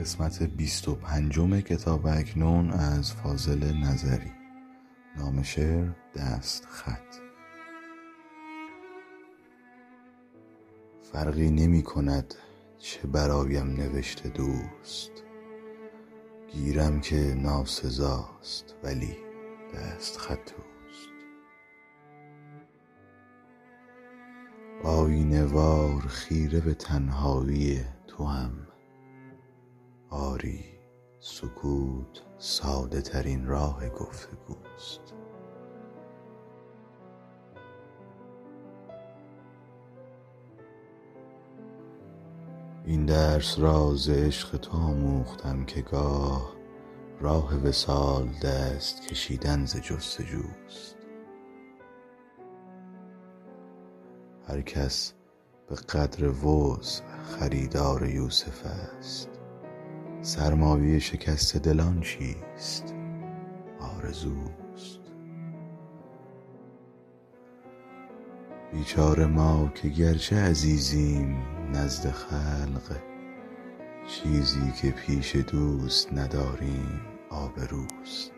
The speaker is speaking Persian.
قسمت بیست و پنجم کتاب اکنون از فاضل نظری. نام شعر دست خط. فرقی نمی کند چه برایم نوشته دوست. گیرم که ناسزاست ولی دست خط اوست آیینه وار خیره به تنهایی توام. آری سکوت ساده ترین راه گفتگوست. این درس را ز عشق تو آموختم که گاه راه وصال دست کشیدن ز جستجوست. هر کس به قدر وسع خریدار یوسف است. سرمایه شکست دلان چیست؟ آرزوست. بیچاره ما که گرچه عزیزیم نزد خلق چیزی که پیش دوست نداریم آبروست.